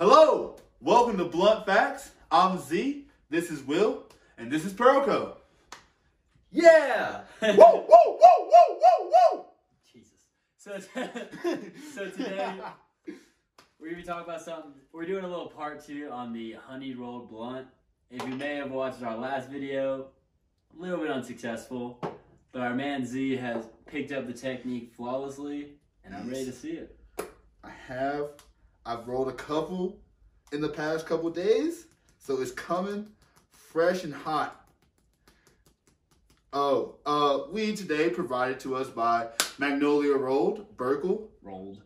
Hello, welcome to Blunt Facts. I'm Z, this is Will, and this is Pearlco. Yeah. whoa, whoa, whoa, whoa, whoa, whoa! Jesus. So, so today we're gonna be talking about something. We're doing a little part two on the honey rolled blunt. If you may have watched our last video, a little bit unsuccessful, but our man Z has picked up the technique flawlessly, and I'm ready to see it. I have, I've rolled a couple in the past couple days, so it's coming fresh and hot. Oh, uh, weed today provided to us by Magnolia Rolled, Burkle, Rolled.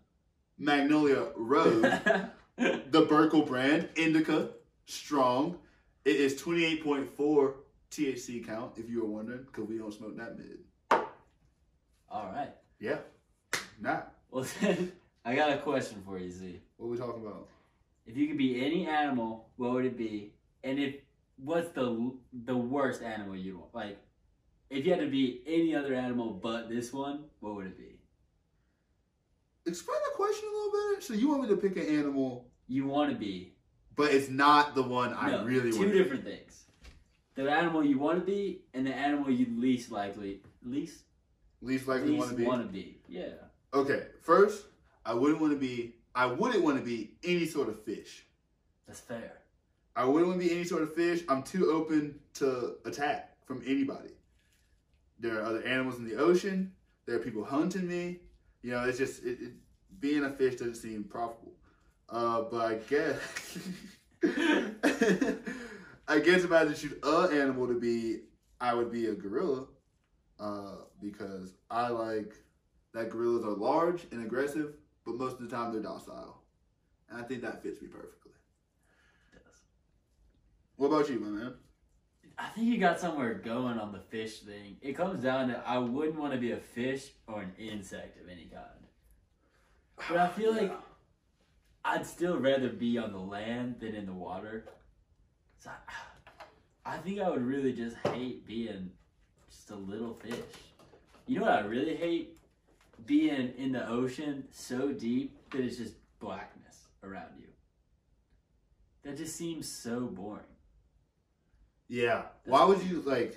Magnolia Road. the Burkle brand, Indica, strong. It is 28.4 THC count, if you were wondering, because we don't smoke that mid. All right. Yeah. Nah. Well, then, I got a question for you, Z. What are we talking about? If you could be any animal, what would it be? And if what's the the worst animal you want? Like, if you had to be any other animal but this one, what would it be? Explain the question a little better. So you want me to pick an animal, You want to be but it's not the one I really want. two different things. The animal you want to be and the animal you least likely least Least likely want to be. want to be. Yeah. Okay, first, I wouldn't want to be. I wouldn't want to be any sort of fish. That's fair. I wouldn't want to be any sort of fish. I'm too open to attack from anybody. There are other animals in the ocean. There are people hunting me. You know, it's just it, it, being a fish doesn't seem profitable. Uh, but I guess I guess if I had to choose a animal to be, I would be a gorilla. Uh, because I like that gorillas are large and aggressive, but most of the time they're docile, and I think that fits me perfectly. Does. What about you, my man? I think you got somewhere going on the fish thing. It comes down to I wouldn't want to be a fish or an insect of any kind. But I feel like I'd still rather be on the land than in the water. So I, I think I would really just hate being just a little fish. You know what I really hate? Being in the ocean so deep that it's just blackness around you. That just seems so boring. Yeah. Why would you like?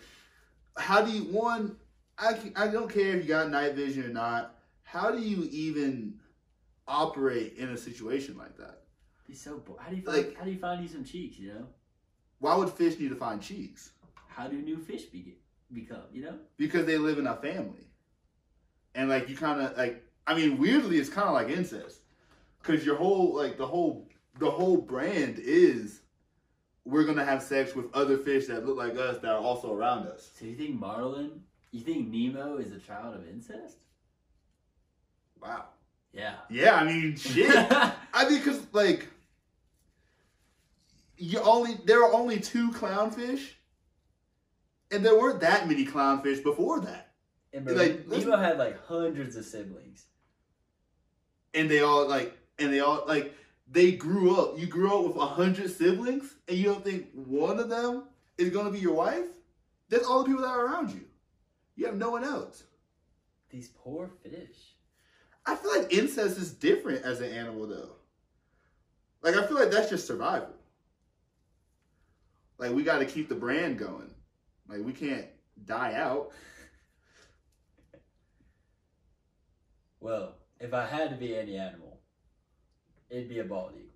How do you one? I can- I don't care if you got night vision or not. How do you even operate in a situation like that? Be so bo- how do you find Like- how do you find you some cheeks? You know Why would fish need to find cheeks? how do new fish be- become? You know Because they live in a family, and like you kind of like. I mean, weirdly, it's kind of like incest, because your whole like the whole the whole brand is we're gonna have sex with other fish that look like us that are also around us. so you think Marlin? You think Nemo is a child of incest? Wow. Yeah. Yeah, I mean, shit. I mean, cause like, you only there are only two clownfish, and there weren't that many clownfish before that, and bro, like, Nemo had like hundreds of siblings. and they all like, and they all like, they grew up. You grew up with a hundred siblings, and you don't think one of them is gonna be your wife? That's all the people that are around you. You have no one else. These poor fish. I feel like incest is different as an animal, though. Like I feel like that's just survival. Like we got to keep the brand going. Like we can't die out. Well, if I had to be any animal, it'd be a bald eagle.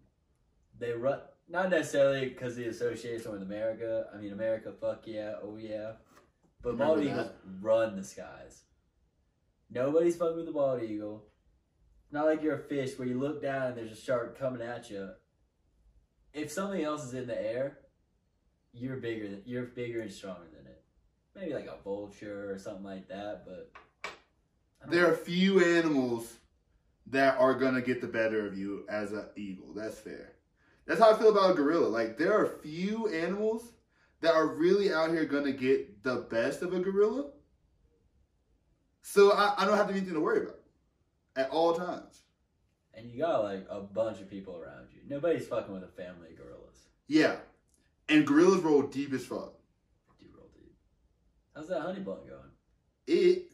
They run not necessarily because the association with America. I mean, America, fuck yeah, oh yeah. But bald Remember eagles run the skies. Nobody's fucking with the bald eagle. Not like you're a fish where you look down and there's a shark coming at you. If something else is in the air, you're bigger. You're bigger and stronger than it. Maybe like a vulture or something like that. But There are few animals that are gonna get the better of you as an eagle. That's fair. That's how I feel about a gorilla. Like there are few animals that are really out here gonna get the best of a gorilla. So I, I don't have to be anything to worry about at all times. And you got like a bunch of people around you. Nobody's fucking with a family of gorillas. Yeah. And gorillas roll deep as fuck. Do roll deep. How's that honey blunt going? It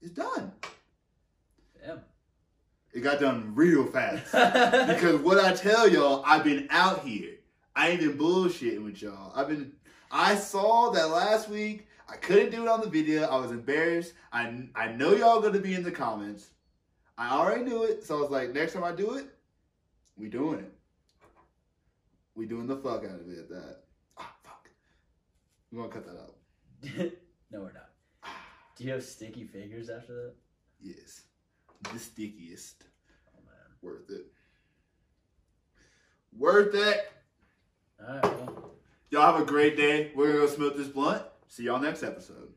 is done. Damn. It got done real fast. because what I tell y'all, I've been out here. I ain't been bullshitting with y'all. I've been. I saw that last week. I couldn't do it on the video. I was embarrassed. I I know y'all gonna be in the comments. I already knew it, so I was like, next time I do it, we doing it. We doing the fuck out of it at that. Ah, fuck. We're gonna cut that out. no, we're not. Do you have sticky fingers after that? Yes. The stickiest. Oh man. Worth it. Worth it. All right. Well. Y'all have a great day. We're gonna go smoke this blunt. See y'all next episode.